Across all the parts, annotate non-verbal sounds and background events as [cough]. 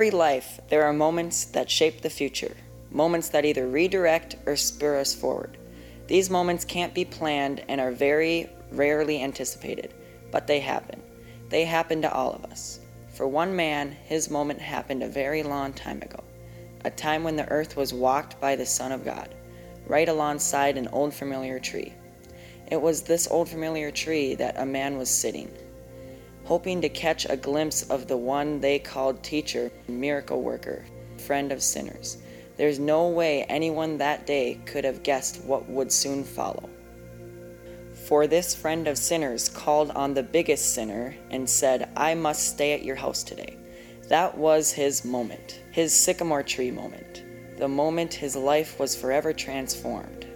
Every life, there are moments that shape the future, moments that either redirect or spur us forward. These moments can't be planned and are very rarely anticipated, but they happen. They happen to all of us. For one man, his moment happened a very long time ago, a time when the earth was walked by the Son of God, right alongside an old familiar tree. It was this old familiar tree that a man was sitting, hoping to catch a glimpse of the one they called teacher, miracle worker, friend of sinners. There's no way anyone that day could have guessed what would soon follow. For this friend of sinners called on the biggest sinner and said, I must stay at your house today. That was his moment, his sycamore tree moment, the moment his life was forever transformed.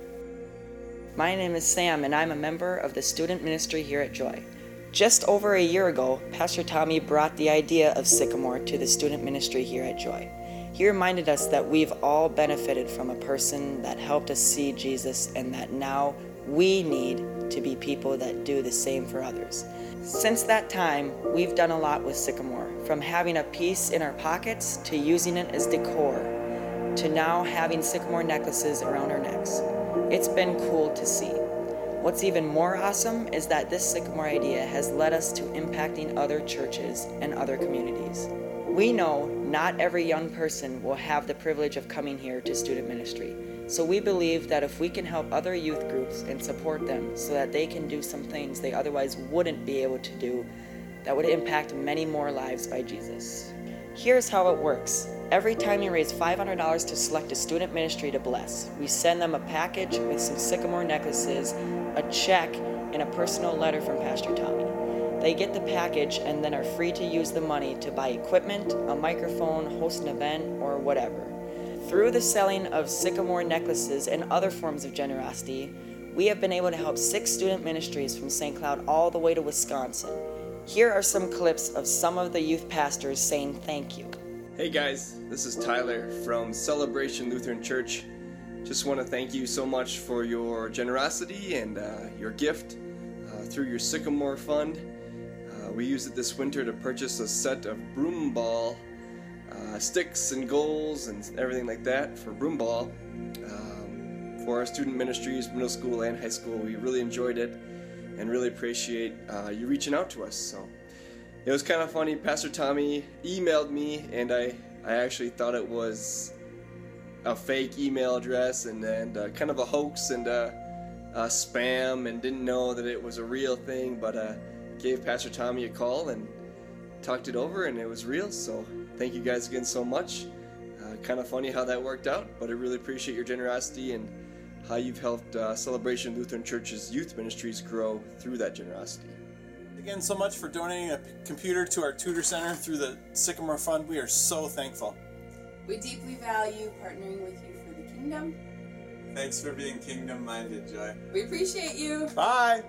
My name is Sam, and I'm a member of the student ministry here at Joy. Just over a year ago, Pastor Tommy brought the idea of Sycamore to the student ministry here at Joy. He reminded us that we've all benefited from a person that helped us see Jesus and that now we need to be people that do the same for others. Since that time, we've done a lot with Sycamore, from having a piece in our pockets to using it as decor, to now having Sycamore necklaces around our necks. It's been cool to see. What's even more awesome is that this Sycamore idea has led us to impacting other churches and other communities. We know not every young person will have the privilege of coming here to student ministry. So we believe that if we can help other youth groups and support them so that they can do some things they otherwise wouldn't be able to do, that would impact many more lives by Jesus. Here's how it works. Every time you raise $500 to select a student ministry to bless, we send them a package with some sycamore necklaces, a check, and a personal letter from Pastor Tommy. They get the package and then are free to use the money to buy equipment, a microphone, host an event, or whatever. Through the selling of sycamore necklaces and other forms of generosity, we have been able to help six student ministries from St. Cloud all the way to Wisconsin. Here are some clips of some of the youth pastors saying thank you. Hey guys, this is Tyler from Celebration Lutheran Church. Just want to thank you so much for your generosity and uh, your gift uh, through your Sycamore Fund. Uh, we used it this winter to purchase a set of broom ball uh, sticks and goals and everything like that for broom ball um, for our student ministries, middle school and high school. We really enjoyed it and really appreciate uh, you reaching out to us. So it was kind of funny. Pastor Tommy emailed me, and I I actually thought it was a fake email address and and uh, kind of a hoax and uh, spam, and didn't know that it was a real thing. But uh, gave Pastor Tommy a call and talked it over, and it was real. So thank you guys again so much. Uh, kind of funny how that worked out, but I really appreciate your generosity and how you've helped uh, Celebration Lutheran Church's youth ministries grow through that generosity. Again, so much for donating a computer to our tutor center through the Sycamore Fund. We are so thankful. We deeply value partnering with you for the kingdom. Thanks for being kingdom minded, Joy. We appreciate you. Bye.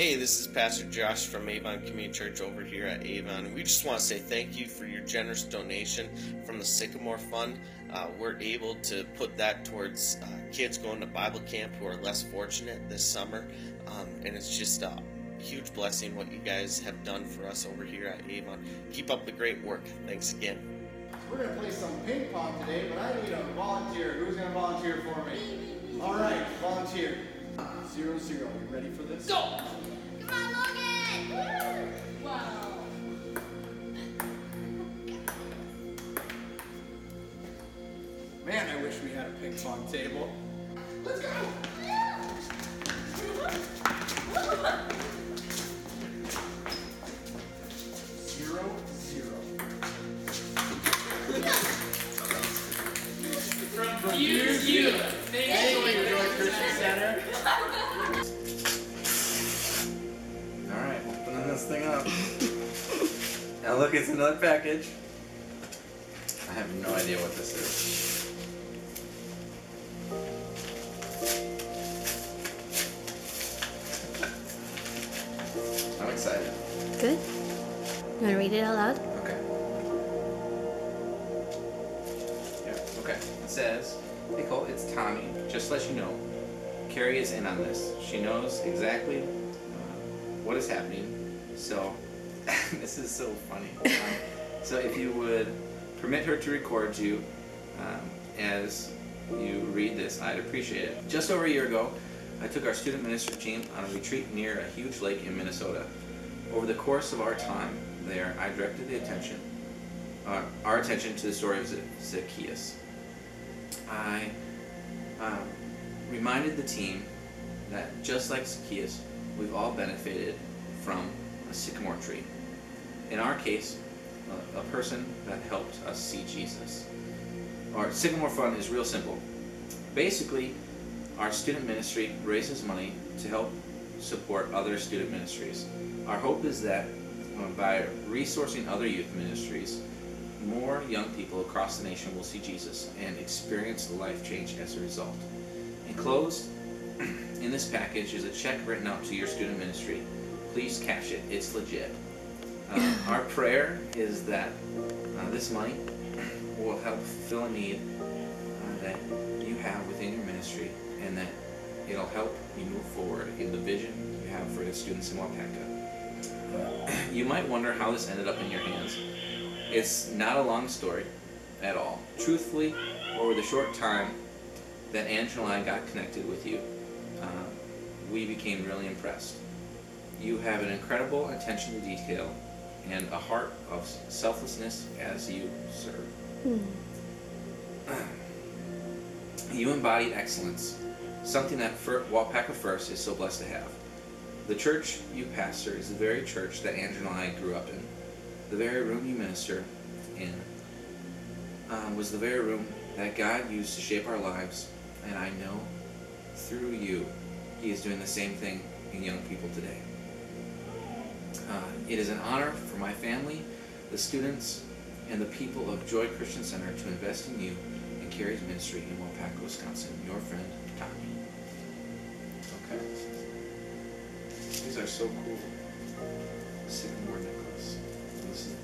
Hey, this is Pastor Josh from Avon Community Church over here at Avon. We just want to say thank you for your generous donation from the Sycamore Fund. Uh, we're able to put that towards uh, kids going to Bible camp who are less fortunate this summer, um, and it's just a huge blessing what you guys have done for us over here at Avon. Keep up the great work. Thanks again. We're going to play some ping pong today, but I need a volunteer. Who's going to volunteer for me? All right, volunteer. Zero, zero. You ready for this? Go! Man, I wish we had a ping pong table. Let's go! Package. I have no idea what this is. [laughs] I'm excited. Good. You want to read it out loud? Okay. Yeah, okay. It says, Hey Cole, it's Tommy. Just to let you know, Carrie is in on this. She knows exactly uh, what is happening. So, [laughs] this is so funny. So if you would permit her to record you um, as you read this, I'd appreciate it. Just over a year ago, I took our student ministry team on a retreat near a huge lake in Minnesota. Over the course of our time there, I directed the attention, uh, our attention to the story of Zacchaeus. I um, reminded the team that just like Zacchaeus, we've all benefited from a sycamore tree. In our case, a, a person that helped us see Jesus. Our Sycamore Fund is real simple. Basically, our student ministry raises money to help support other student ministries. Our hope is that uh, by resourcing other youth ministries, more young people across the nation will see Jesus and experience life change as a result. Enclosed [clears throat] in this package is a check written out to your student ministry. Please cash it, it's legit. Uh, our prayer is that uh, this money will help fill a need uh, that you have within your ministry and that it'll help you move forward in the vision you have for the students in Waupaca. [clears throat] You might wonder how this ended up in your hands. It's not a long story at all. Truthfully, over the short time that Angela and I got connected with you, uh, we became really impressed. You have an incredible attention to detail and a heart of selflessness as you serve. You embody excellence, something that Waupaca First is so blessed to have. The church you pastor is the very church that Andrew and I grew up in. The very room you minister in um, was the very room that God used to shape our lives, and I know through you, He is doing the same thing in young people today. It is an honor for my family, the students, and the people of Joy Christian Center to invest in you and Carrie's ministry in Waupaca, Wisconsin. Your friend, Tommy. Okay. These are so cool. Sycamore necklace. Listen.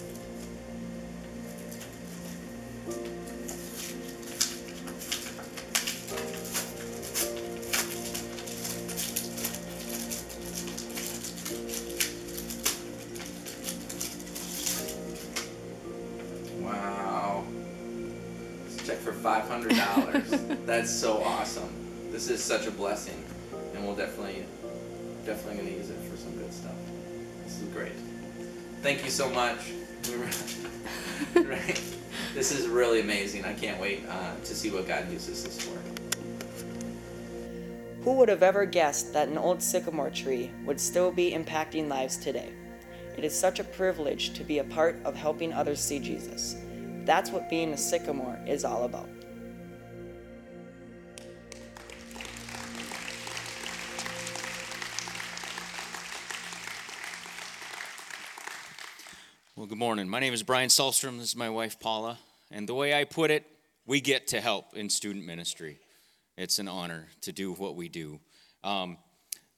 Hundred dollars. [laughs] That's so awesome. This is such a blessing, and we'll definitely, definitely gonna use it for some good stuff. This is great. Thank you so much. [laughs] Right? This is really amazing. I can't wait uh, to see what God uses this for. Who would have ever guessed that an old sycamore tree would still be impacting lives today? It is such a privilege to be a part of helping others see Jesus. That's what being a sycamore is all about. Well, good morning. My name is Brian Salstrom. This is my wife, Paula. And the way I put it, we get to help in student ministry. It's an honor to do what we do. Um,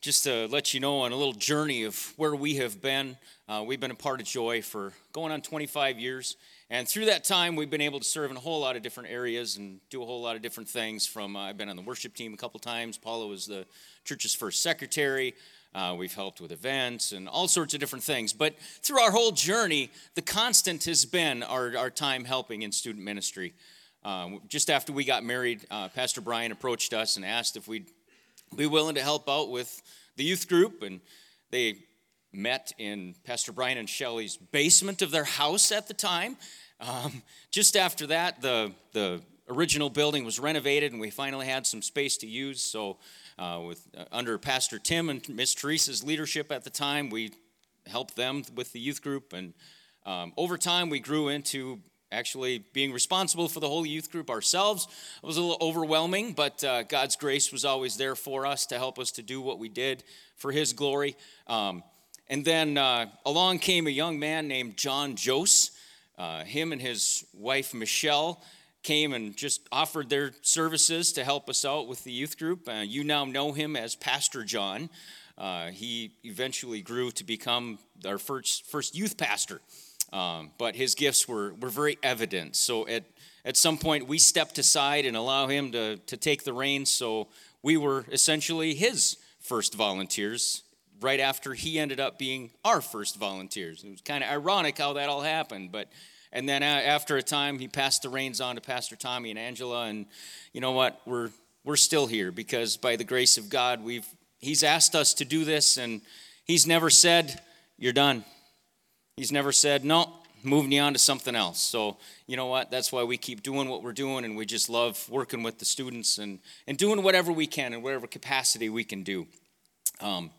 just to let you know on a little journey of where we have been, uh, we've been a part of Joy for going on 25 years. And through that time, we've been able to serve in a whole lot of different areas and do a whole lot of different things. From uh, I've been on the worship team a couple times. Paula was the church's first secretary. Uh, we've helped with events and all sorts of different things. But through our whole journey, the constant has been our, our time helping in student ministry. Um, just after we got married, uh, Pastor Brian approached us and asked if we'd be willing to help out with the youth group. And they met in Pastor Brian and Shelley's basement of their house at the time. Um, just after that, the, the original building was renovated and we finally had some space to use. So uh, with uh, under Pastor Tim and Miss Teresa's leadership at the time, we helped them with the youth group, and um, over time we grew into actually being responsible for the whole youth group ourselves. It was a little overwhelming, but uh, God's grace was always there for us to help us to do what we did for His glory. Um, and then uh, along came a young man named John Jose. Uh, him and his wife Michelle came and just offered their services to help us out with the youth group. Uh, you now know him as Pastor John. Uh, he eventually grew to become our first, first youth pastor, um, but his gifts were, were very evident. So at, at some point, we stepped aside and allow him to, to take the reins. So we were essentially his first volunteers right after he ended up being our first volunteers. It was kind of ironic how that all happened, but And then after a time, he passed the reins on to Pastor Tommy and Angela. And you know what? We're, we're still here because by the grace of God, we've, he's asked us to do this, and he's never said, You're done. He's never said, No, moving you on to something else. So, you know what? That's why we keep doing what we're doing, and we just love working with the students and, and doing whatever we can in whatever capacity we can do. Um,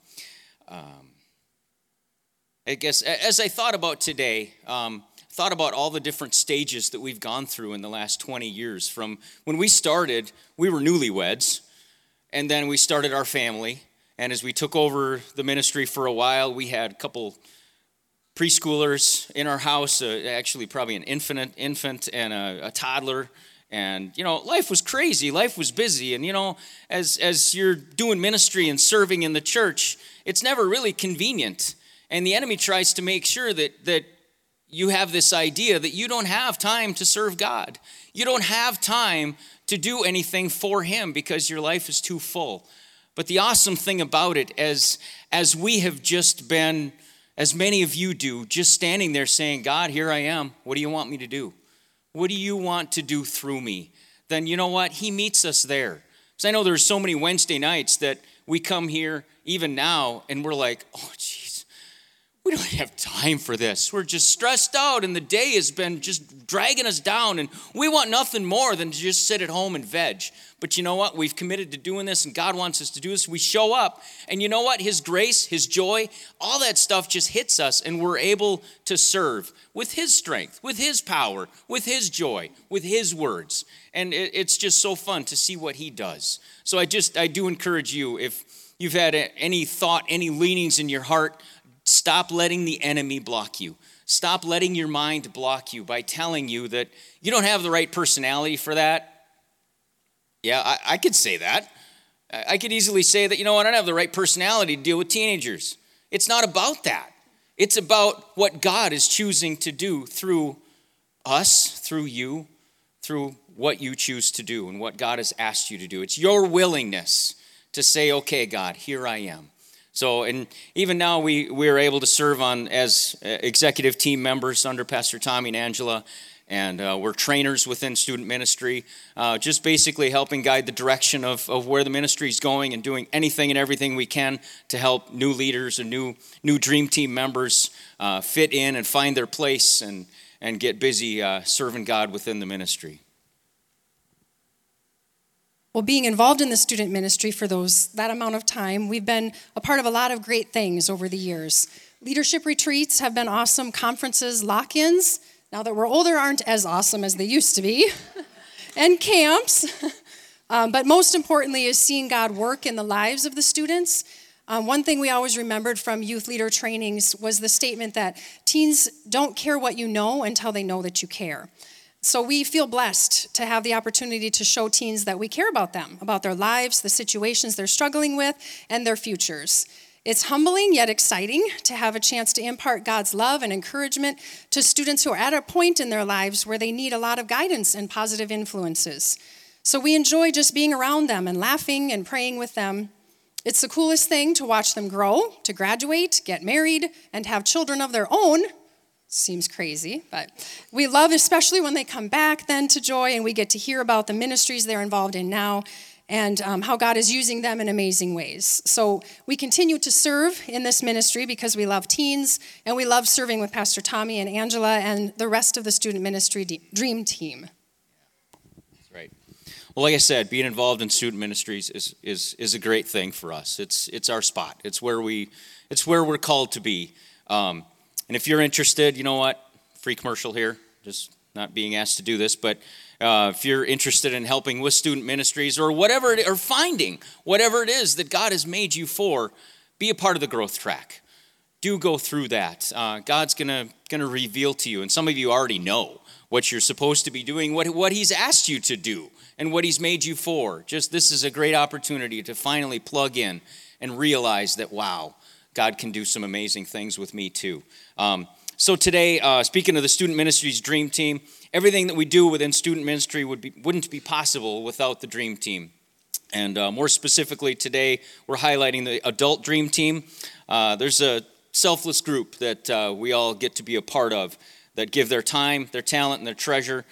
um, I guess as I thought about today, um, thought about all the different stages that we've gone through in the last 20 years. From when we started, we were newlyweds, and then we started our family. And as we took over the ministry for a while, we had a couple preschoolers in our house, uh, actually probably an infant, infant and a, a toddler and you know life was crazy. Life was busy. And you know as as you're doing ministry and serving in the church it's never really convenient. And the enemy tries to make sure that that you have this idea that you don't have time to serve god. You don't have time to do anything for him because your life is too full. But the awesome thing about it as as we have just been as many of you do, just standing there saying, God, here I am. What do you want me to do? What do you want to do through me? Then you know what? He meets us there. Because I know there's so many Wednesday nights that we come here, even now, and we're like, oh, jeez, we don't have time for this. We're just stressed out, and the day has been just dragging us down, and we want nothing more than to just sit at home and veg. But you know what? We've committed to doing this, and God wants us to do this. We show up, and you know what? His grace, His joy, all that stuff just hits us, and we're able to serve with His strength, with His power, with His joy, with His words. And it's just so fun to see what He does. So I just, I do encourage you, if you've had any thought, any leanings in your heart, stop letting the enemy block you. Stop letting your mind block you by telling you that you don't have the right personality for that yeah, I, I could say that. I could easily say that, you know, I don't have the right personality to deal with teenagers. It's not about that. It's about what God is choosing to do through us, through you, through what you choose to do and what God has asked you to do. It's your willingness to say, okay, God, here I am. So, and even now we, we are able to serve on as uh, executive team members under Pastor Tommy and Angela and uh, we're trainers within student ministry, uh, just basically helping guide the direction of, of where the ministry is going and doing anything and everything we can to help new leaders and new, new dream team members uh, fit in and find their place and, and get busy uh, serving God within the ministry. Well, being involved in the student ministry for those that amount of time, we've been a part of a lot of great things over the years. Leadership retreats have been awesome, conferences, lock ins now that we're older, aren't as awesome as they used to be, [laughs] and camps. [laughs] Um, but most importantly, is seeing God work in the lives of the students. Um, one thing we always remembered from youth leader trainings was the statement that teens don't care what you know until they know that you care. So we feel blessed to have the opportunity to show teens that we care about them, about their lives, the situations they're struggling with, and their futures. It's humbling yet exciting to have a chance to impart God's love and encouragement to students who are at a point in their lives where they need a lot of guidance and positive influences. So we enjoy just being around them and laughing and praying with them. It's the coolest thing to watch them grow, to graduate, get married, and have children of their own. Seems crazy, but we love especially when they come back then to Joy and we get to hear about the ministries they're involved in now and um, how God is using them in amazing ways. So we continue to serve in this ministry because we love teens and we love serving with Pastor Tommy and Angela and the rest of the student ministry dream team. Right. Well, like I said, being involved in student ministries is, is, is a great thing for us. It's, it's our spot. It's where, we, it's where we're called to be. Um, and if you're interested, you know what? Free commercial here. Just not being asked to do this, but uh, if you're interested in helping with student ministries or whatever, it, or finding whatever it is that God has made you for, be a part of the growth track. Do go through that. Uh, God's gonna gonna reveal to you, and some of you already know what you're supposed to be doing, what what He's asked you to do, and what He's made you for. Just this is a great opportunity to finally plug in and realize that wow, God can do some amazing things with me too. Um, so today, uh, speaking of the student ministries dream team, everything that we do within student ministry would be, wouldn't be possible without the dream team. And uh, more specifically, today we're highlighting the adult dream team. Uh, there's a selfless group that uh, we all get to be a part of. that give their time, their talent, and their treasure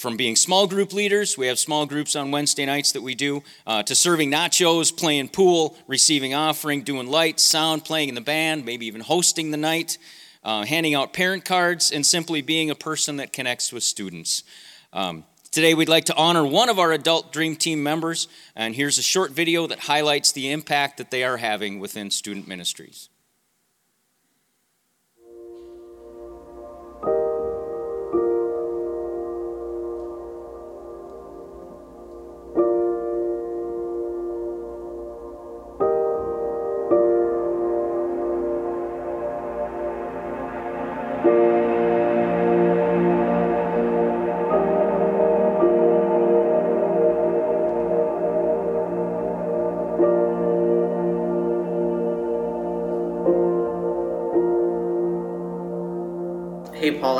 from being small group leaders, we have small groups on Wednesday nights that we do, uh, to serving nachos, playing pool, receiving offering, doing lights, sound, playing in the band, maybe even hosting the night, uh, handing out parent cards, and simply being a person that connects with students. Um, today, we'd like to honor one of our adult Dream Team members, and here's a short video that highlights the impact that they are having within student ministries.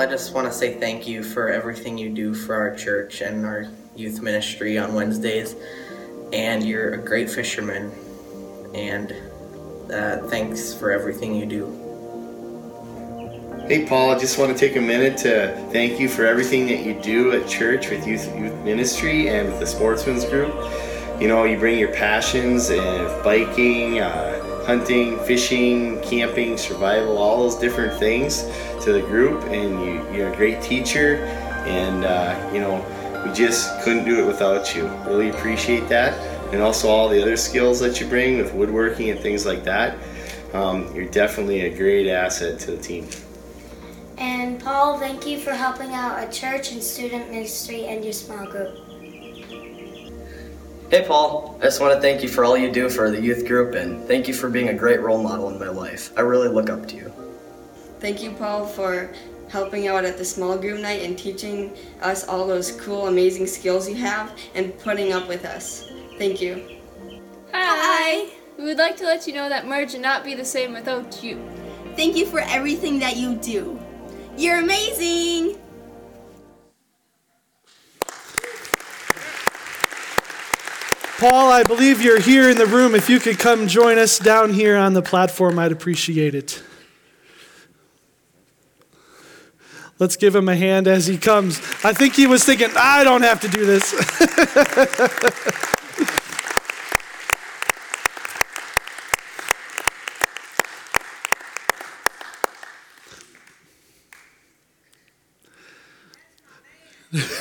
I just want to say thank you for everything you do for our church and our youth ministry on Wednesdays. And you're a great fisherman. And uh, thanks for everything you do. Hey, Paul, I just want to take a minute to thank you for everything that you do at church with youth, youth ministry and with the sportsman's group. You know, you bring your passions of biking, uh, hunting, fishing, camping, survival, all those different things to the group, and you, you're a great teacher, and uh, you know, we just couldn't do it without you. Really appreciate that, and also all the other skills that you bring with woodworking and things like that. Um, you're definitely a great asset to the team. And Paul, thank you for helping out at church and student ministry and your small group. Hey, Paul. I just want to thank you for all you do for the youth group and thank you for being a great role model in my life. I really look up to you. Thank you, Paul, for helping out at the small group night and teaching us all those cool, amazing skills you have and putting up with us. Thank you. Hi. We would like to let you know that Merge would not be the same without you. Thank you for everything that you do. You're amazing! Paul, I believe you're here in the room. If you could come join us down here on the platform, I'd appreciate it. Let's give him a hand as he comes. I think he was thinking, I don't have to do this. [laughs]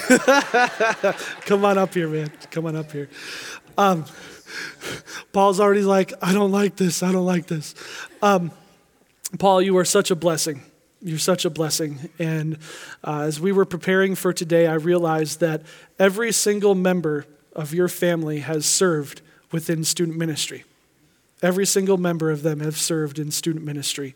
[laughs] Come on up here, man. Come on up here. Um, Paul's already like, I don't like this. I don't like this. Um, Paul, you are such a blessing. You're such a blessing. And uh, as we were preparing for today, I realized that every single member of your family has served within student ministry. Every single member of them have served in student ministry.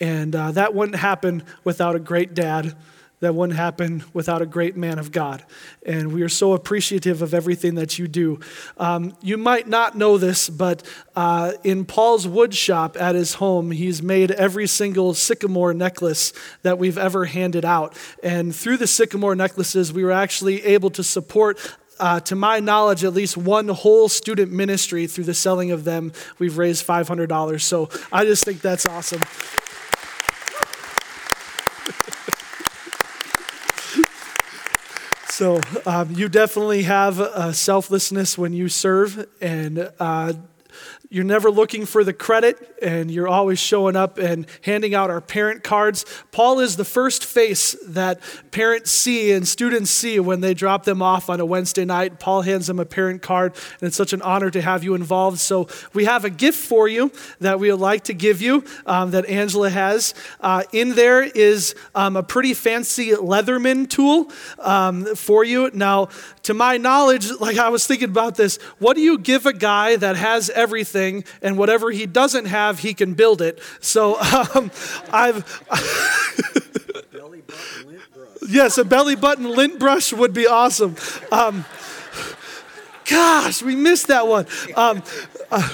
And uh, that wouldn't happen without a great dad that wouldn't happen without a great man of God. And we are so appreciative of everything that you do. Um, you might not know this, but uh, in Paul's wood shop at his home, he's made every single sycamore necklace that we've ever handed out. And through the sycamore necklaces, we were actually able to support uh, to my knowledge, at least one whole student ministry through the selling of them. We've raised $500. So I just think that's awesome. So um, you definitely have a selflessness when you serve, and uh, you're never looking for the credit, and you're always showing up and handing out our parent cards. Paul is the first face that parents see and students see when they drop them off on a Wednesday night. Paul hands them a parent card, and it's such an honor to have you involved. So we have a gift for you that we would like to give you um, that Angela has. Uh, in there is um, a pretty fancy Leatherman tool um, for you. Now, to my knowledge, like I was thinking about this, what do you give a guy that has everything? and whatever he doesn't have, he can build it. So um, I've. [laughs] yes, a belly button lint brush would be awesome. Um, gosh, we missed that one. Um, uh,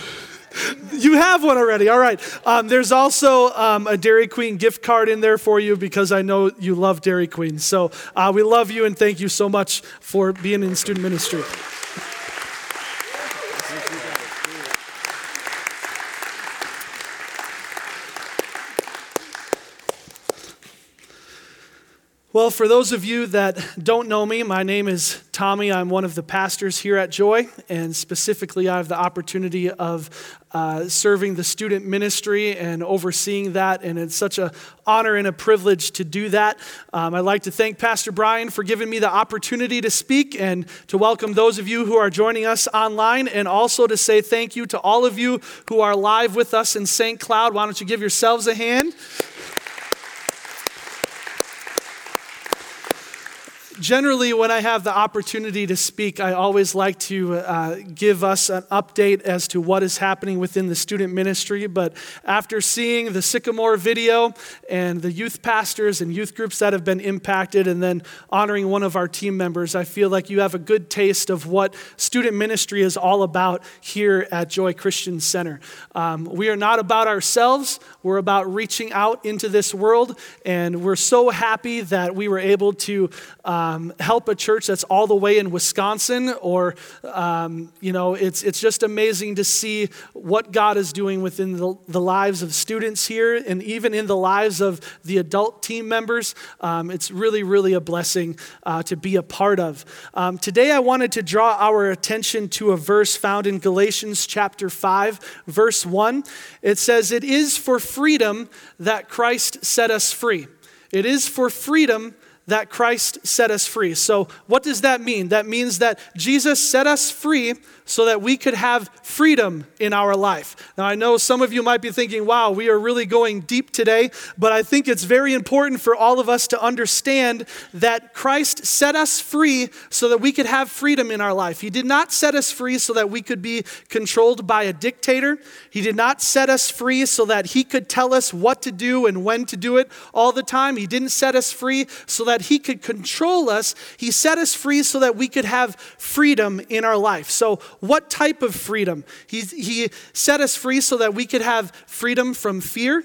you have one already. All right. Um, there's also um, a Dairy Queen gift card in there for you because I know you love Dairy Queen. So uh, we love you and thank you so much for being in student ministry. Well, for those of you that don't know me, my name is Tommy. I'm one of the pastors here at Joy, and specifically, I have the opportunity of uh, serving the student ministry and overseeing that, and it's such an honor and a privilege to do that. Um, I'd like to thank Pastor Brian for giving me the opportunity to speak and to welcome those of you who are joining us online, and also to say thank you to all of you who are live with us in St. Cloud. Why don't you give yourselves a hand? Generally, when I have the opportunity to speak, I always like to uh, give us an update as to what is happening within the student ministry. But after seeing the Sycamore video and the youth pastors and youth groups that have been impacted, and then honoring one of our team members, I feel like you have a good taste of what student ministry is all about here at Joy Christian Center. Um, we are not about ourselves, we're about reaching out into this world, and we're so happy that we were able to. Uh, um, help a church that's all the way in Wisconsin, or, um, you know, it's, it's just amazing to see what God is doing within the, the lives of students here and even in the lives of the adult team members. Um, it's really, really a blessing uh, to be a part of. Um, today, I wanted to draw our attention to a verse found in Galatians chapter 5, verse 1. It says, It is for freedom that Christ set us free. It is for freedom that Christ set us free. So, what does that mean? That means that Jesus set us free so that we could have freedom in our life. Now, I know some of you might be thinking, wow, we are really going deep today, but I think it's very important for all of us to understand that Christ set us free so that we could have freedom in our life. He did not set us free so that we could be controlled by a dictator. He did not set us free so that He could tell us what to do and when to do it all the time. He didn't set us free so that He could control us. He set us free so that we could have freedom in our life. So, what type of freedom? He, he set us free so that we could have freedom from fear,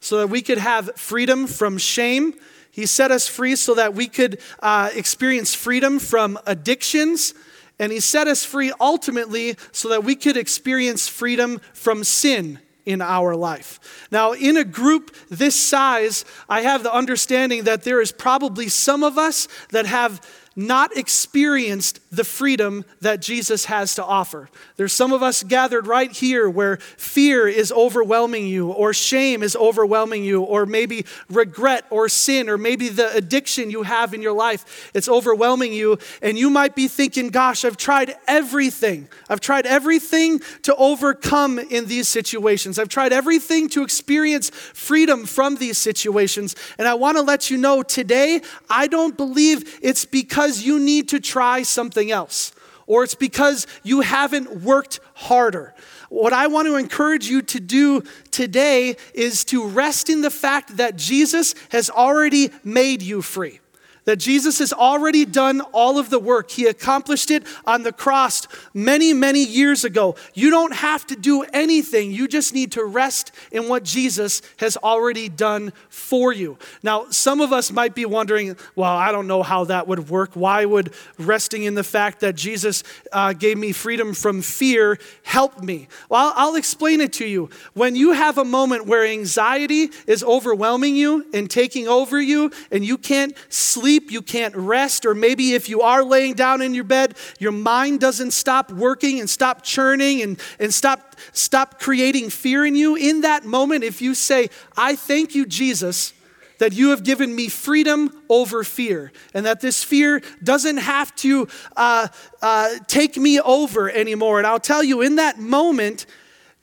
so that we could have freedom from shame. He set us free so that we could uh, experience freedom from addictions. And He set us free ultimately so that we could experience freedom from sin in our life. Now, in a group this size, I have the understanding that there is probably some of us that have not experienced the freedom that Jesus has to offer. There's some of us gathered right here where fear is overwhelming you, or shame is overwhelming you, or maybe regret or sin, or maybe the addiction you have in your life, it's overwhelming you. And you might be thinking, gosh, I've tried everything. I've tried everything to overcome in these situations. I've tried everything to experience freedom from these situations. And I want to let you know today, I don't believe it's because you need to try something else, or it's because you haven't worked harder. What I want to encourage you to do today is to rest in the fact that Jesus has already made you free that Jesus has already done all of the work. He accomplished it on the cross many, many years ago. You don't have to do anything. You just need to rest in what Jesus has already done for you. Now, some of us might be wondering, well, I don't know how that would work. Why would resting in the fact that Jesus uh, gave me freedom from fear help me? Well, I'll explain it to you. When you have a moment where anxiety is overwhelming you and taking over you, and you can't sleep, sleep, you can't rest, or maybe if you are laying down in your bed, your mind doesn't stop working and stop churning and, and stop, stop creating fear in you. In that moment, if you say, I thank you, Jesus, that you have given me freedom over fear, and that this fear doesn't have to uh, uh, take me over anymore. And I'll tell you, in that moment,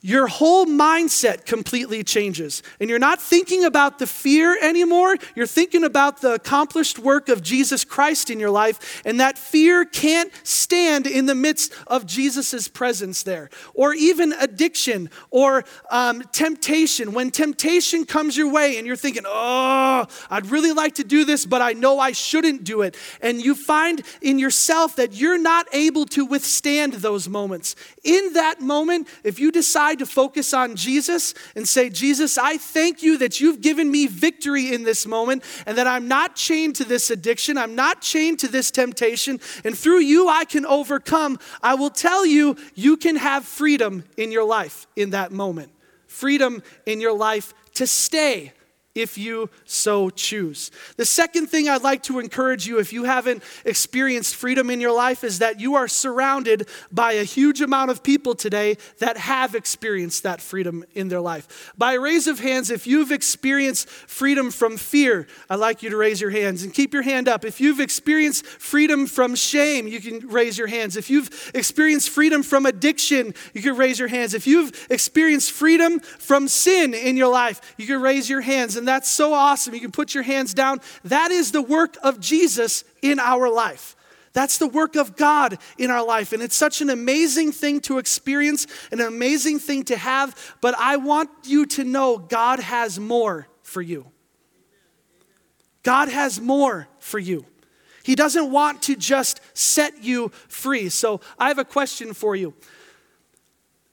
your whole mindset completely changes. And you're not thinking about the fear anymore. You're thinking about the accomplished work of Jesus Christ in your life. And that fear can't stand in the midst of Jesus' presence there. Or even addiction or um, temptation. When temptation comes your way and you're thinking, oh, I'd really like to do this, but I know I shouldn't do it. And you find in yourself that you're not able to withstand those moments. In that moment, if you decide, to focus on Jesus and say, Jesus, I thank you that you've given me victory in this moment and that I'm not chained to this addiction, I'm not chained to this temptation, and through you I can overcome, I will tell you, you can have freedom in your life in that moment. Freedom in your life to stay if you so choose. The second thing I'd like to encourage you, if you haven't experienced freedom in your life, is that you are surrounded by a huge amount of people today that have experienced that freedom in their life. By raise of hands, if you've experienced freedom from fear, I'd like you to raise your hands and keep your hand up. If you've experienced freedom from shame, you can raise your hands. If you've experienced freedom from addiction, you can raise your hands. If you've experienced freedom from sin in your life, you can raise your hands. And that's so awesome. You can put your hands down. That is the work of Jesus in our life. That's the work of God in our life. And it's such an amazing thing to experience, an amazing thing to have. But I want you to know God has more for you. God has more for you. He doesn't want to just set you free. So I have a question for you.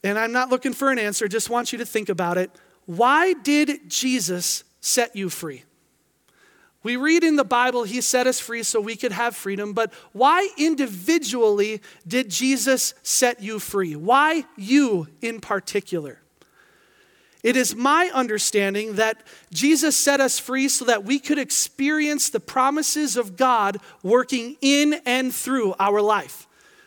And I'm not looking for an answer, just want you to think about it. Why did Jesus set you free. We read in the Bible, He set us free so we could have freedom, but why individually did Jesus set you free? Why you in particular? It is my understanding that Jesus set us free so that we could experience the promises of God working in and through our life.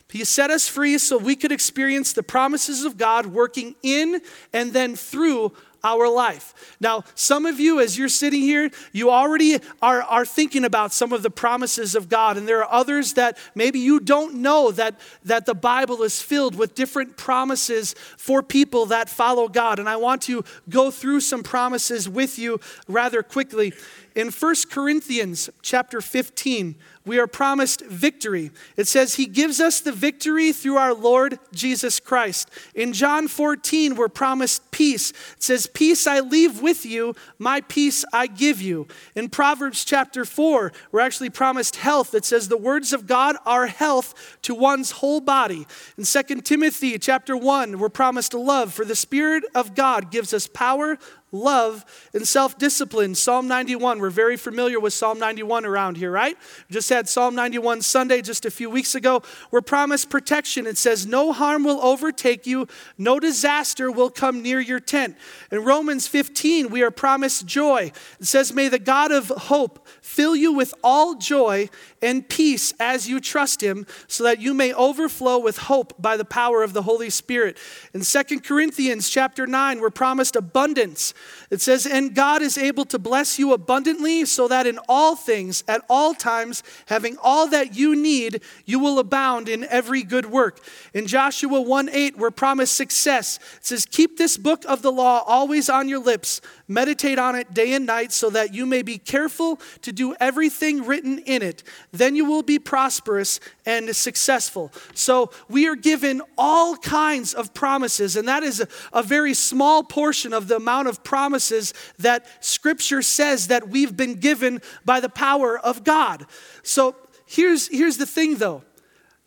He set us free so we could experience the promises of God working in and then through our life. Now, some of you, as you're sitting here, you already are, are thinking about some of the promises of God. And there are others that maybe you don't know that, that the Bible is filled with different promises for people that follow God. And I want to go through some promises with you rather quickly. In 1 Corinthians chapter 15, we are promised victory. It says, He gives us the victory through our Lord Jesus Christ. In John 14, we're promised peace. It says, Peace I leave with you, my peace I give you. In Proverbs chapter 4, we're actually promised health. It says, The words of God are health to one's whole body. In 2 Timothy chapter 1, we're promised love, for the Spirit of God gives us power, love, and self discipline. Psalm 91. We're very familiar with Psalm 91 around here, right? We just had Psalm 91 Sunday just a few weeks ago. We're promised protection. It says, No harm will overtake you, no disaster will come near your tent. In Romans 15, we are promised joy. It says, May the God of hope fill you with all joy and peace as you trust him, so that you may overflow with hope by the power of the Holy Spirit. In 2 Corinthians chapter 9, we're promised abundance. It says, And God is able to bless you abundantly, so that in all things, at all times, having all that you need, you will abound in every good work. In Joshua 1 8, we're promised success. It says, Keep this book of the law always on your lips, meditate on it day and night, so that you may be careful to do everything written in it. Then you will be prosperous and successful. So we are given all kinds of promises, and that is a, a very small portion of the amount of promises that Scripture says that we've been given by the power of God. So here's, here's the thing though.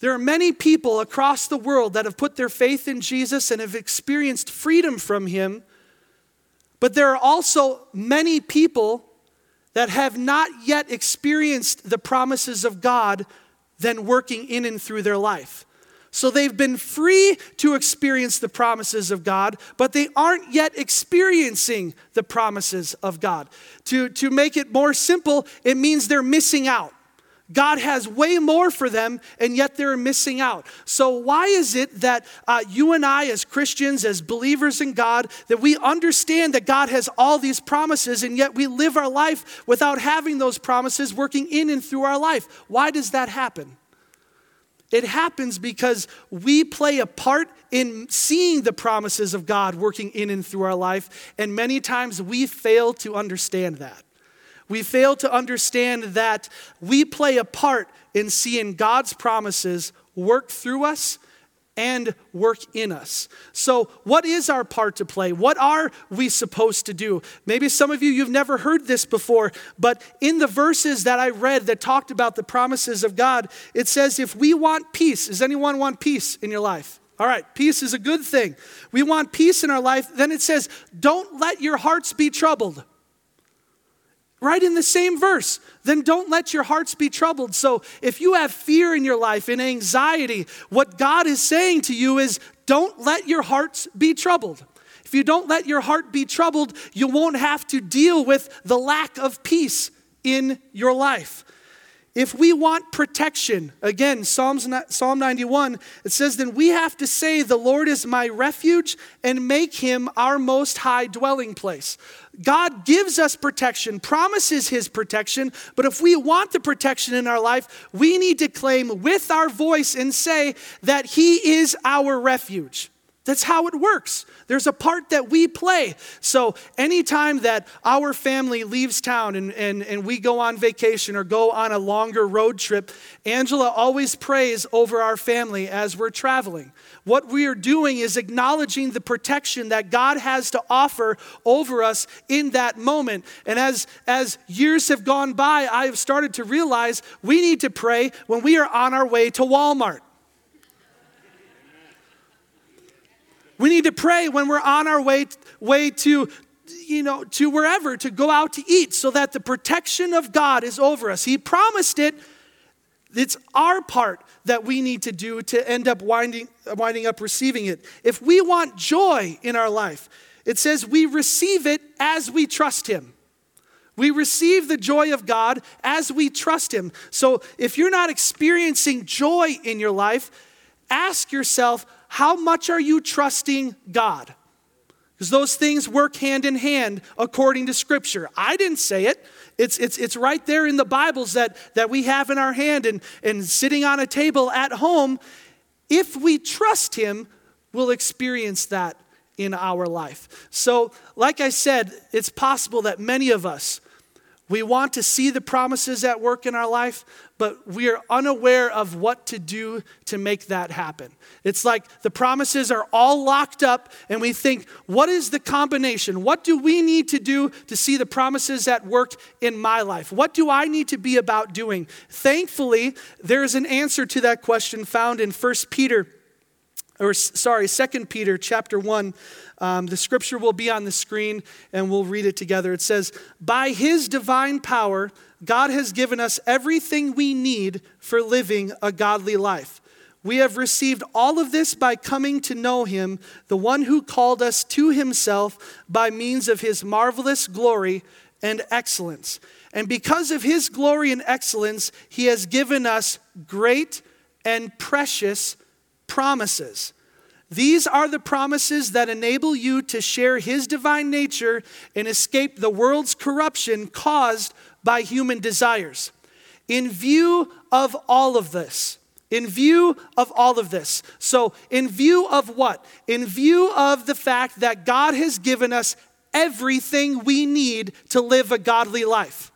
There are many people across the world that have put their faith in Jesus and have experienced freedom from Him, but there are also many people that have not yet experienced the promises of God then working in and through their life. So they've been free to experience the promises of God, but they aren't yet experiencing the promises of God. To, to make it more simple, it means they're missing out. God has way more for them, and yet they're missing out. So, why is it that uh, you and I, as Christians, as believers in God, that we understand that God has all these promises, and yet we live our life without having those promises working in and through our life? Why does that happen? It happens because we play a part in seeing the promises of God working in and through our life, and many times we fail to understand that. We fail to understand that we play a part in seeing God's promises work through us and work in us. So, what is our part to play? What are we supposed to do? Maybe some of you, you've never heard this before, but in the verses that I read that talked about the promises of God, it says, if we want peace, does anyone want peace in your life? All right, peace is a good thing. We want peace in our life. Then it says, don't let your hearts be troubled right in the same verse. Then don't let your hearts be troubled. So if you have fear in your life and anxiety, what God is saying to you is don't let your hearts be troubled. If you don't let your heart be troubled, you won't have to deal with the lack of peace in your life. If we want protection, again, Psalms, Psalm 91, it says, then we have to say, The Lord is my refuge and make him our most high dwelling place. God gives us protection, promises his protection, but if we want the protection in our life, we need to claim with our voice and say that he is our refuge. That's how it works. There's a part that we play. So, anytime that our family leaves town and, and, and we go on vacation or go on a longer road trip, Angela always prays over our family as we're traveling. What we are doing is acknowledging the protection that God has to offer over us in that moment. And as, as years have gone by, I have started to realize we need to pray when we are on our way to Walmart. We need to pray when we're on our way, way to, you know, to wherever, to go out to eat, so that the protection of God is over us. He promised it. It's our part that we need to do to end up winding, winding up receiving it. If we want joy in our life, it says we receive it as we trust Him. We receive the joy of God as we trust Him. So if you're not experiencing joy in your life, ask yourself, how much are you trusting God? Because those things work hand in hand according to Scripture. I didn't say it. It's, it's, it's right there in the Bibles that, that we have in our hand and, and sitting on a table at home. If we trust Him, we'll experience that in our life. So, like I said, it's possible that many of us, we want to see the promises at work in our life, but we are unaware of what to do to make that happen. It's like the promises are all locked up, and we think, what is the combination? What do we need to do to see the promises at work in my life? What do I need to be about doing? Thankfully, there is an answer to that question found in 1 Peter, or sorry, 2 Peter chapter 1. Um, the scripture will be on the screen, and we'll read it together. It says, By his divine power, God has given us everything we need for living a godly life. We have received all of this by coming to know him, the one who called us to himself by means of his marvelous glory and excellence. And because of his glory and excellence, he has given us great and precious promises. These are the promises that enable you to share his divine nature and escape the world's corruption caused by human desires. In view of all of this, in view of all of this, so in view of what? In view of the fact that God has given us everything we need to live a godly life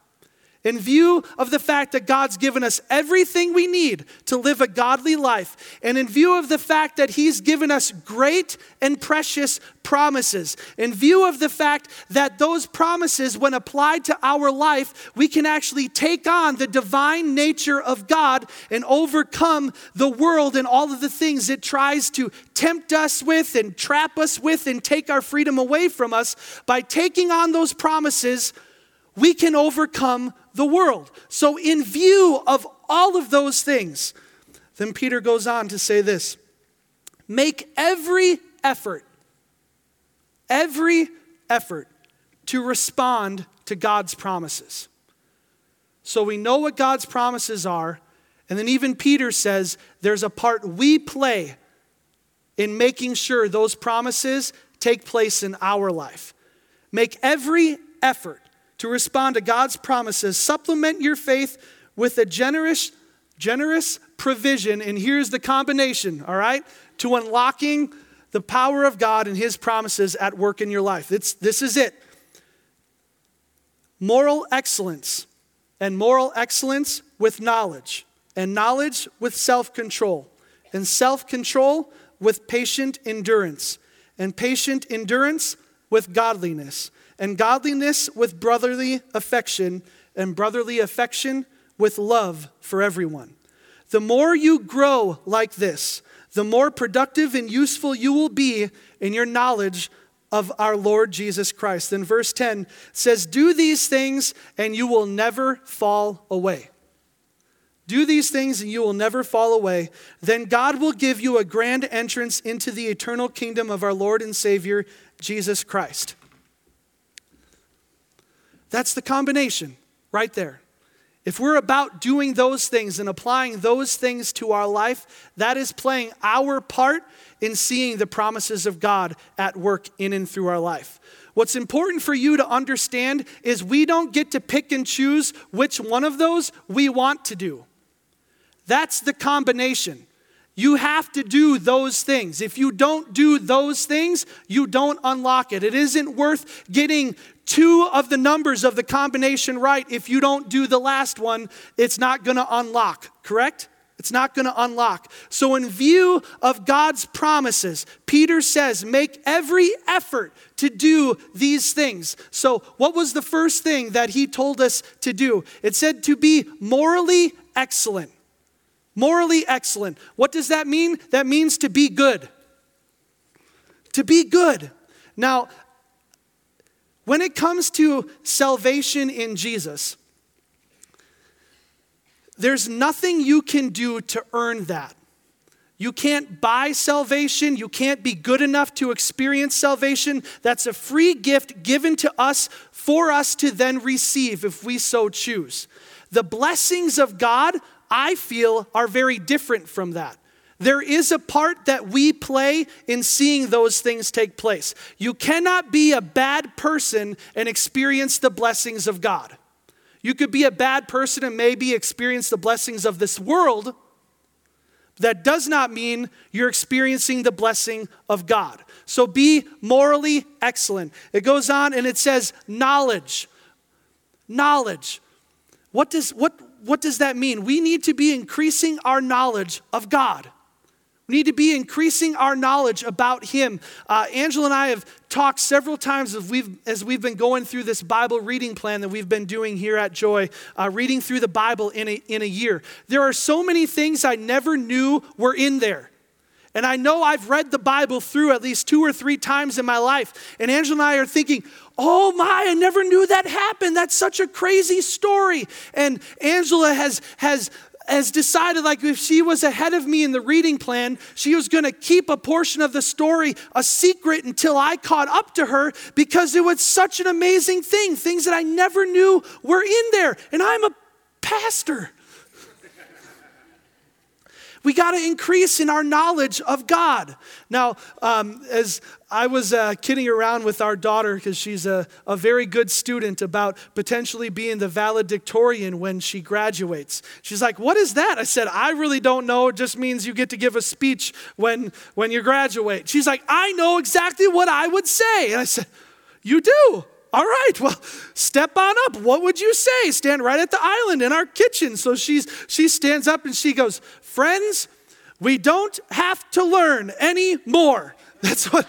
in view of the fact that God's given us everything we need to live a godly life, and in view of the fact that He's given us great and precious promises, in view of the fact that those promises, when applied to our life, we can actually take on the divine nature of God and overcome the world and all of the things it tries to tempt us with and trap us with and take our freedom away from us, by taking on those promises, we can overcome the world. So, in view of all of those things, then Peter goes on to say this make every effort, every effort to respond to God's promises. So we know what God's promises are, and then even Peter says there's a part we play in making sure those promises take place in our life. Make every effort to respond to God's promises. Supplement your faith with a generous, generous provision. And here's the combination, all right, to unlocking the power of God and His promises at work in your life. It's, this is it moral excellence, and moral excellence with knowledge, and knowledge with self control, and self control with patient endurance, and patient endurance with godliness and godliness with brotherly affection, and brotherly affection with love for everyone. The more you grow like this, the more productive and useful you will be in your knowledge of our Lord Jesus Christ. Then verse 10 says, Do these things and you will never fall away. Do these things and you will never fall away. Then God will give you a grand entrance into the eternal kingdom of our Lord and Savior, Jesus Christ. That's the combination right there. If we're about doing those things and applying those things to our life, that is playing our part in seeing the promises of God at work in and through our life. What's important for you to understand is we don't get to pick and choose which one of those we want to do. That's the combination. You have to do those things. If you don't do those things, you don't unlock it. It isn't worth getting two of the numbers of the combination right. If you don't do the last one, it's not going to unlock, correct? It's not going to unlock. So, in view of God's promises, Peter says, make every effort to do these things. So, what was the first thing that he told us to do? It said to be morally excellent. Morally excellent. What does that mean? That means to be good. To be good. Now, when it comes to salvation in Jesus, there's nothing you can do to earn that. You can't buy salvation. You can't be good enough to experience salvation. That's a free gift given to us for us to then receive if we so choose. The blessings of God, I feel, are very different from that. There is a part that we play in seeing those things take place. You cannot be a bad person and experience the blessings of God. You could be a bad person and maybe experience the blessings of this world. That does not mean you're experiencing the blessing of God. So be morally excellent. It goes on and it says knowledge. Knowledge. What does, what, what does that mean? We need to be increasing our knowledge of God. We need to be increasing our knowledge about Him. Uh, Angela and I have talked several times as we've, as we've been going through this Bible reading plan that we've been doing here at Joy, uh, reading through the Bible in a, in a year. There are so many things I never knew were in there. And I know I've read the Bible through at least two or three times in my life. And Angela and I are thinking, oh my, I never knew that happened. That's such a crazy story. And Angela has, has has decided like if she was ahead of me in the reading plan, she was going to keep a portion of the story a secret until I caught up to her because it was such an amazing thing, things that I never knew were in there. And I'm a pastor. We got to increase in our knowledge of God. Now, um, as I was uh, kidding around with our daughter because she's a, a very good student about potentially being the valedictorian when she graduates. She's like, What is that? I said, I really don't know. It just means you get to give a speech when, when you graduate. She's like, I know exactly what I would say. And I said, You do? All right, well, step on up. What would you say? Stand right at the island in our kitchen. So she's she stands up and she goes, "Friends, we don't have to learn any more." [laughs] That's what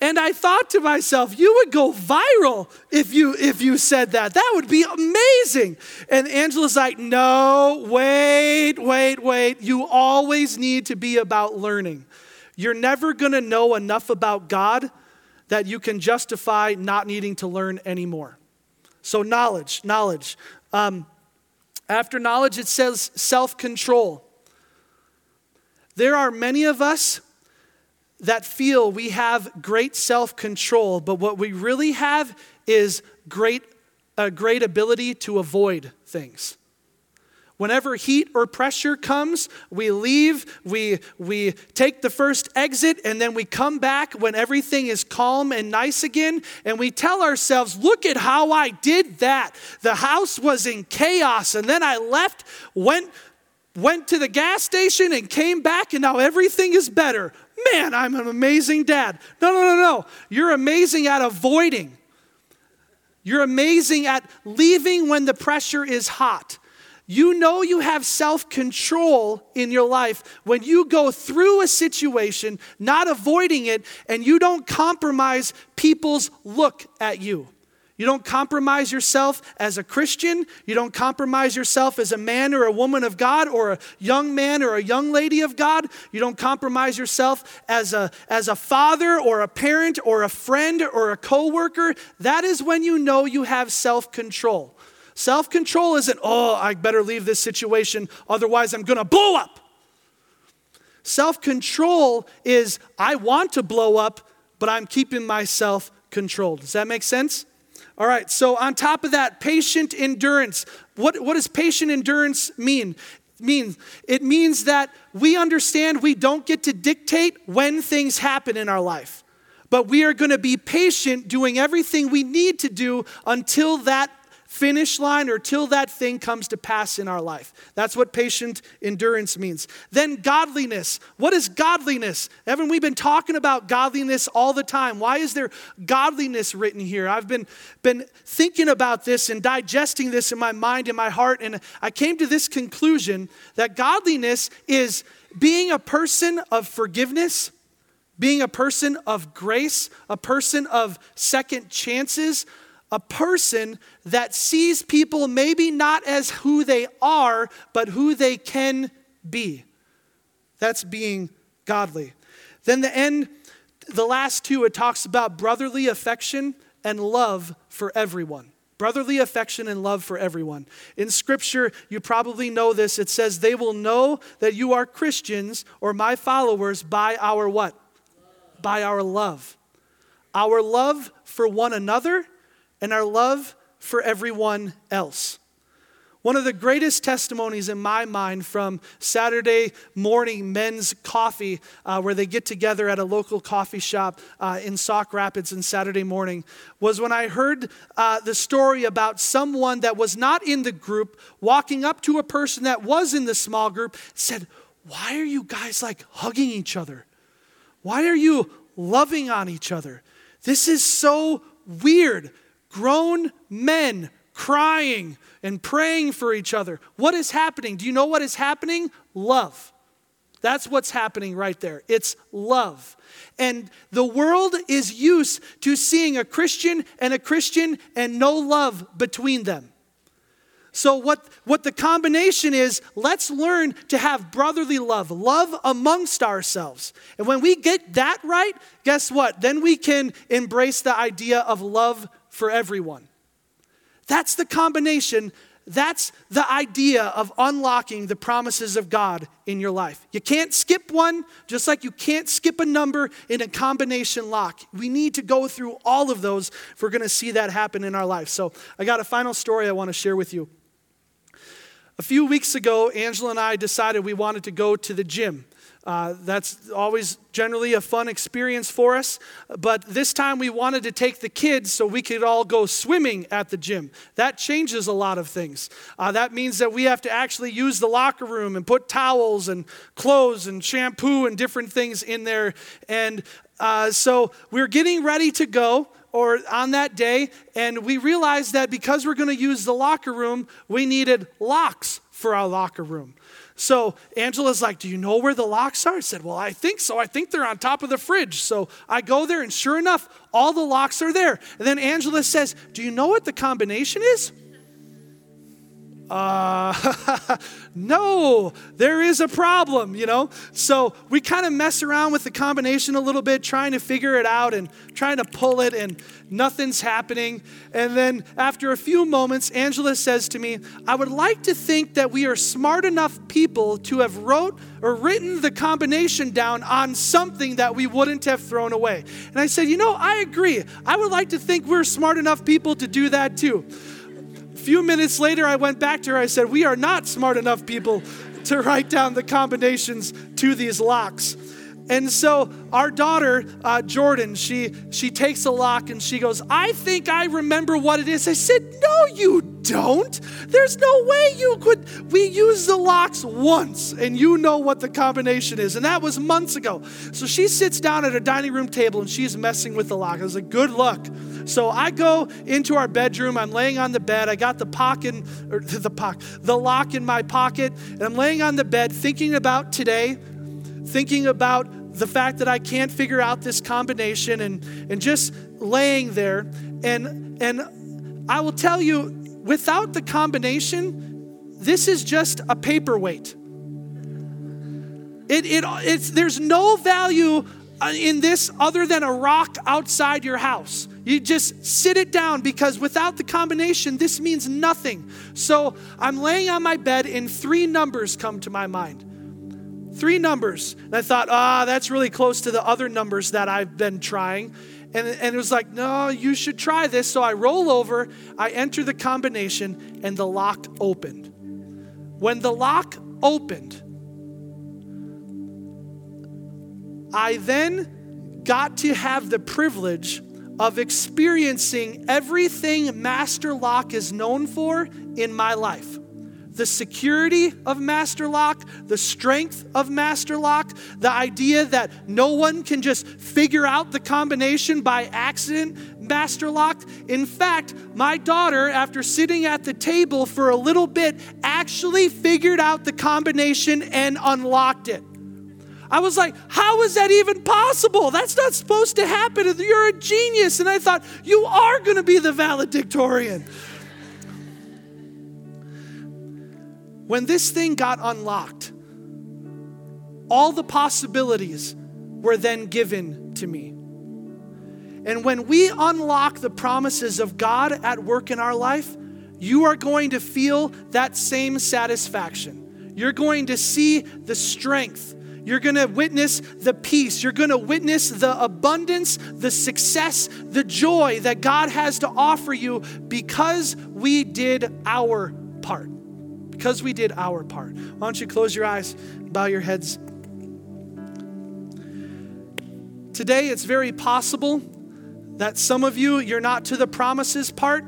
And I thought to myself, you would go viral if you if you said that. That would be amazing. And Angela's like, "No, wait, wait, wait. You always need to be about learning." You're never going to know enough about God that you can justify not needing to learn anymore. So, knowledge, knowledge. Um, after knowledge, it says self control. There are many of us that feel we have great self control, but what we really have is great, a great ability to avoid things. Whenever heat or pressure comes, we leave, we, we take the first exit, and then we come back when everything is calm and nice again, and we tell ourselves, Look at how I did that. The house was in chaos, and then I left, went, went to the gas station, and came back, and now everything is better. Man, I'm an amazing dad. No, no, no, no. You're amazing at avoiding. You're amazing at leaving when the pressure is hot. You know you have self control in your life when you go through a situation, not avoiding it, and you don't compromise people's look at you. You don't compromise yourself as a Christian. You don't compromise yourself as a man or a woman of God or a young man or a young lady of God. You don't compromise yourself as a, as a father or a parent or a friend or a coworker. That is when you know you have self control. Self control isn't, oh, I better leave this situation, otherwise I'm going to blow up. Self control is, I want to blow up, but I'm keeping myself controlled. Does that make sense? All right, so on top of that, patient endurance. What, what does patient endurance mean? mean? It means that we understand we don't get to dictate when things happen in our life, but we are going to be patient doing everything we need to do until that finish line or till that thing comes to pass in our life. That's what patient endurance means. Then godliness. What is godliness? Haven't we been talking about godliness all the time? Why is there godliness written here? I've been, been thinking about this and digesting this in my mind and my heart, and I came to this conclusion that godliness is being a person of forgiveness being a person of grace, a person of second chances, a person that sees people maybe not as who they are, but who they can be. That's being godly. Then the end, the last two, it talks about brotherly affection and love for everyone. Brotherly affection and love for everyone. In scripture, you probably know this. It says, They will know that you are Christians or my followers by our what? By our love. Our love for one another and our love for everyone else. One of the greatest testimonies in my mind from Saturday morning men's coffee, uh, where they get together at a local coffee shop uh, in Sauk Rapids on Saturday morning, was when I heard uh, the story about someone that was not in the group walking up to a person that was in the small group, and said, Why are you guys like hugging each other? Why are you loving on each other? This is so weird grown men crying and praying for each other. What is happening? Do you know what is happening? Love. That's what's happening right there. It's love. And the world is used to seeing a Christian and a Christian and no love between them. So, what, what the combination is, let's learn to have brotherly love, love amongst ourselves. And when we get that right, guess what? Then we can embrace the idea of love for everyone. That's the combination. That's the idea of unlocking the promises of God in your life. You can't skip one, just like you can't skip a number in a combination lock. We need to go through all of those if we're going to see that happen in our life. So, I got a final story I want to share with you. A few weeks ago, Angela and I decided we wanted to go to the gym. Uh, that's always generally a fun experience for us. But this time we wanted to take the kids so we could all go swimming at the gym. That changes a lot of things. Uh, that means that we have to actually use the locker room and put towels and clothes and shampoo and different things in there. And uh, so we're getting ready to go or on that day, and we realized that because we're going to use the locker room, we needed locks for our locker room. So Angela's like, Do you know where the locks are? I said, Well, I think so. I think they're on top of the fridge. So I go there, and sure enough, all the locks are there. And then Angela says, Do you know what the combination is? Uh, [laughs] no, there is a problem, you know? So we kind of mess around with the combination a little bit, trying to figure it out and trying to pull it, and nothing's happening. And then after a few moments, Angela says to me, I would like to think that we are smart enough people to have wrote or written the combination down on something that we wouldn't have thrown away. And I said, You know, I agree. I would like to think we're smart enough people to do that too few minutes later, I went back to her. I said, We are not smart enough people to write down the combinations to these locks. And so our daughter, uh, Jordan, she, she takes a lock and she goes, I think I remember what it is. I said, No, you don't. There's no way you could. We use the locks once and you know what the combination is. And that was months ago. So she sits down at a dining room table and she's messing with the lock. I was like, Good luck. So I go into our bedroom. I'm laying on the bed. I got the pocket, or [laughs] the pocket, the lock in my pocket, and I'm laying on the bed thinking about today, thinking about the fact that I can't figure out this combination and, and just laying there. And, and I will tell you, without the combination, this is just a paperweight. It, it, it's, there's no value uh, in this other than a rock outside your house. You just sit it down because without the combination, this means nothing. So I'm laying on my bed and three numbers come to my mind. Three numbers. And I thought, ah, oh, that's really close to the other numbers that I've been trying. And, and it was like, no, you should try this. So I roll over, I enter the combination, and the lock opened. When the lock opened, I then got to have the privilege of experiencing everything Master Lock is known for in my life the security of Master Lock, the strength of Master Lock, the idea that no one can just figure out the combination by accident, Master Lock. In fact, my daughter, after sitting at the table for a little bit, actually figured out the combination and unlocked it. I was like, how is that even possible? That's not supposed to happen. You're a genius. And I thought, you are going to be the valedictorian. When this thing got unlocked, all the possibilities were then given to me. And when we unlock the promises of God at work in our life, you are going to feel that same satisfaction. You're going to see the strength you're going to witness the peace. You're going to witness the abundance, the success, the joy that God has to offer you because we did our part. Because we did our part. Why don't you close your eyes, bow your heads? Today, it's very possible that some of you, you're not to the promises part,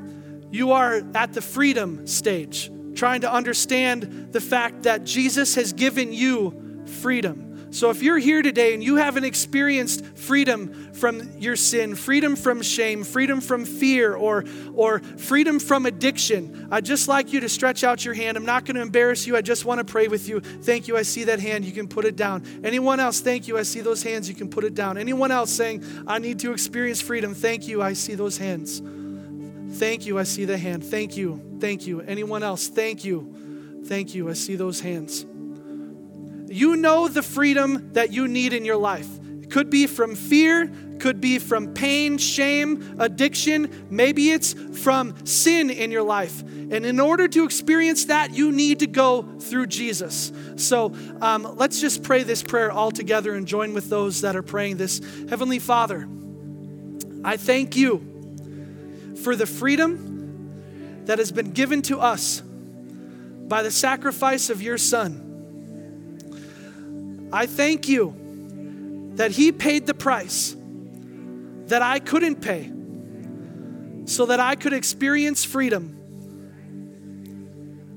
you are at the freedom stage, trying to understand the fact that Jesus has given you freedom. So if you're here today and you haven't experienced freedom from your sin, freedom from shame, freedom from fear, or, or freedom from addiction, I'd just like you to stretch out your hand. I'm not going to embarrass you. I just want to pray with you. Thank you. I see that hand. You can put it down. Anyone else? Thank you. I see those hands. You can put it down. Anyone else saying, I need to experience freedom? Thank you. I see those hands. Thank you. I see the hand. Thank you. Thank you. Anyone else? Thank you. Thank you. I see those hands. You know the freedom that you need in your life. It could be from fear, could be from pain, shame, addiction. Maybe it's from sin in your life. And in order to experience that, you need to go through Jesus. So um, let's just pray this prayer all together and join with those that are praying this. Heavenly Father, I thank you for the freedom that has been given to us by the sacrifice of your Son. I thank you that He paid the price that I couldn't pay so that I could experience freedom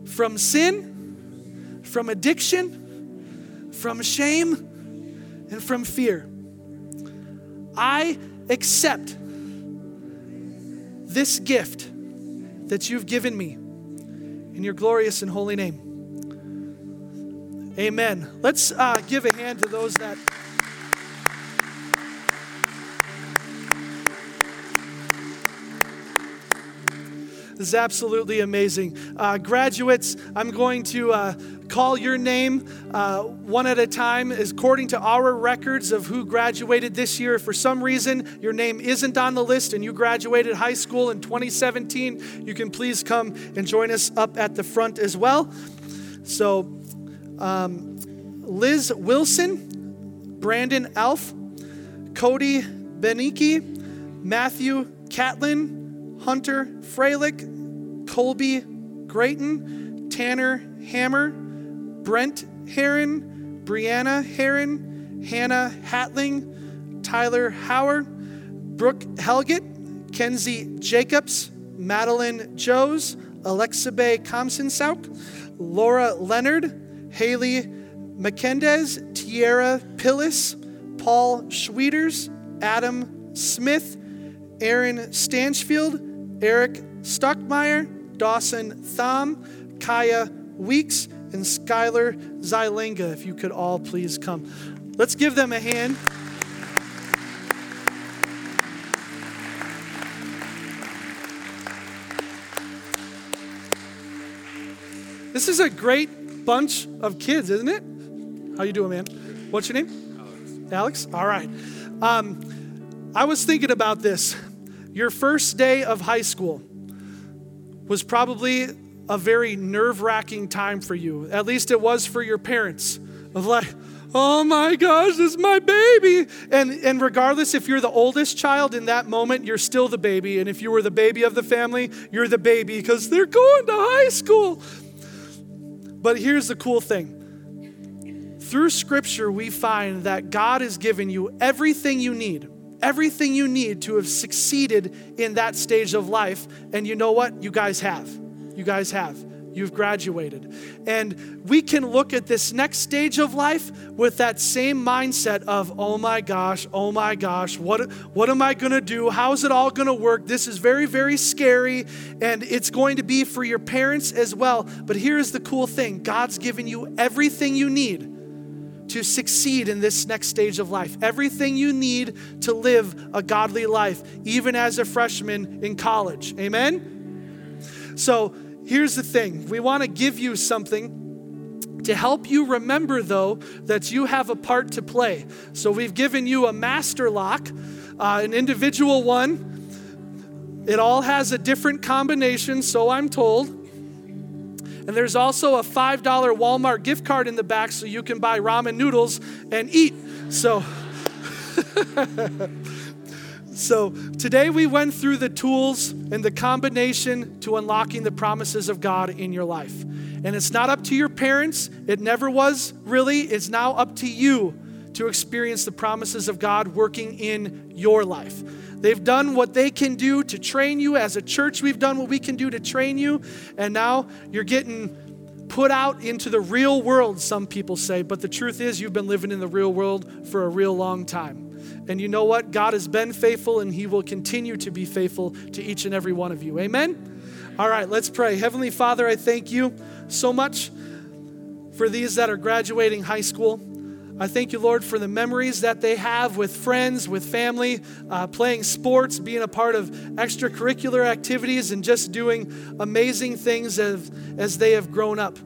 from sin, from addiction, from shame, and from fear. I accept this gift that you've given me in your glorious and holy name. Amen. Let's uh, give a hand to those that. This is absolutely amazing. Uh, graduates, I'm going to uh, call your name uh, one at a time according to our records of who graduated this year. If for some reason your name isn't on the list and you graduated high school in 2017, you can please come and join us up at the front as well. So, um, Liz Wilson, Brandon Alf, Cody Benike, Matthew Catlin, Hunter Freilich, Colby Grayton, Tanner Hammer, Brent Heron, Brianna Heron, Hannah Hatling, Tyler Howard, Brooke Helget, Kenzie Jacobs, Madeline Joes, Alexa Bay Comsensauk, Laura Leonard, Haley McKendez, Tierra Pillis, Paul Schwieters, Adam Smith, Aaron Stanchfield, Eric Stockmeyer, Dawson Thom, Kaya Weeks, and Skylar Zylinga. If you could all please come. Let's give them a hand. This is a great bunch of kids, isn't it? How you doing, man? What's your name? Alex. Alex? All right. Um, I was thinking about this. Your first day of high school was probably a very nerve wracking time for you. At least it was for your parents. Of like, oh my gosh, this is my baby. And, and regardless if you're the oldest child in that moment, you're still the baby. And if you were the baby of the family, you're the baby because they're going to high school. But here's the cool thing through scripture, we find that God has given you everything you need everything you need to have succeeded in that stage of life. And you know what? You guys have. You guys have. You've graduated. And we can look at this next stage of life with that same mindset of, oh my gosh, oh my gosh, what, what am I going to do? How's it all going to work? This is very, very scary. And it's going to be for your parents as well. But here's the cool thing God's given you everything you need to succeed in this next stage of life. Everything you need to live a godly life, even as a freshman in college. Amen? So here's the thing we want to give you something. To help you remember, though, that you have a part to play. So, we've given you a master lock, uh, an individual one. It all has a different combination, so I'm told. And there's also a $5 Walmart gift card in the back so you can buy ramen noodles and eat. So, [laughs] so today we went through the tools and the combination to unlocking the promises of God in your life. And it's not up to your parents, it never was really. It's now up to you to experience the promises of God working in your life. They've done what they can do to train you. As a church, we've done what we can do to train you. And now you're getting put out into the real world, some people say. But the truth is, you've been living in the real world for a real long time. And you know what? God has been faithful and He will continue to be faithful to each and every one of you. Amen? All right, let's pray. Heavenly Father, I thank you so much for these that are graduating high school. I thank you, Lord, for the memories that they have with friends, with family, uh, playing sports, being a part of extracurricular activities, and just doing amazing things as, as they have grown up.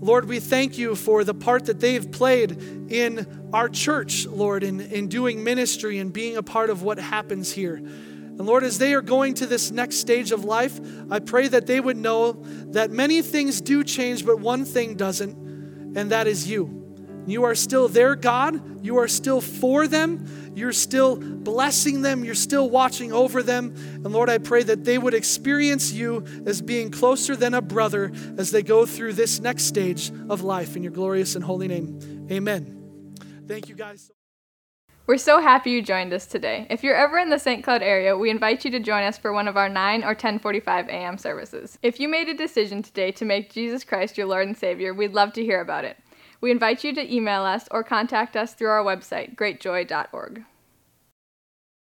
Lord, we thank you for the part that they've played in our church, Lord, in, in doing ministry and being a part of what happens here. And Lord, as they are going to this next stage of life, I pray that they would know that many things do change, but one thing doesn't, and that is you. You are still their God. You are still for them. You're still blessing them. You're still watching over them. And Lord, I pray that they would experience you as being closer than a brother as they go through this next stage of life. In your glorious and holy name, amen. Thank you, guys. We're so happy you joined us today. If you're ever in the St. Cloud area, we invite you to join us for one of our 9 or 10:45 a.m. services. If you made a decision today to make Jesus Christ your Lord and Savior, we'd love to hear about it. We invite you to email us or contact us through our website, greatjoy.org.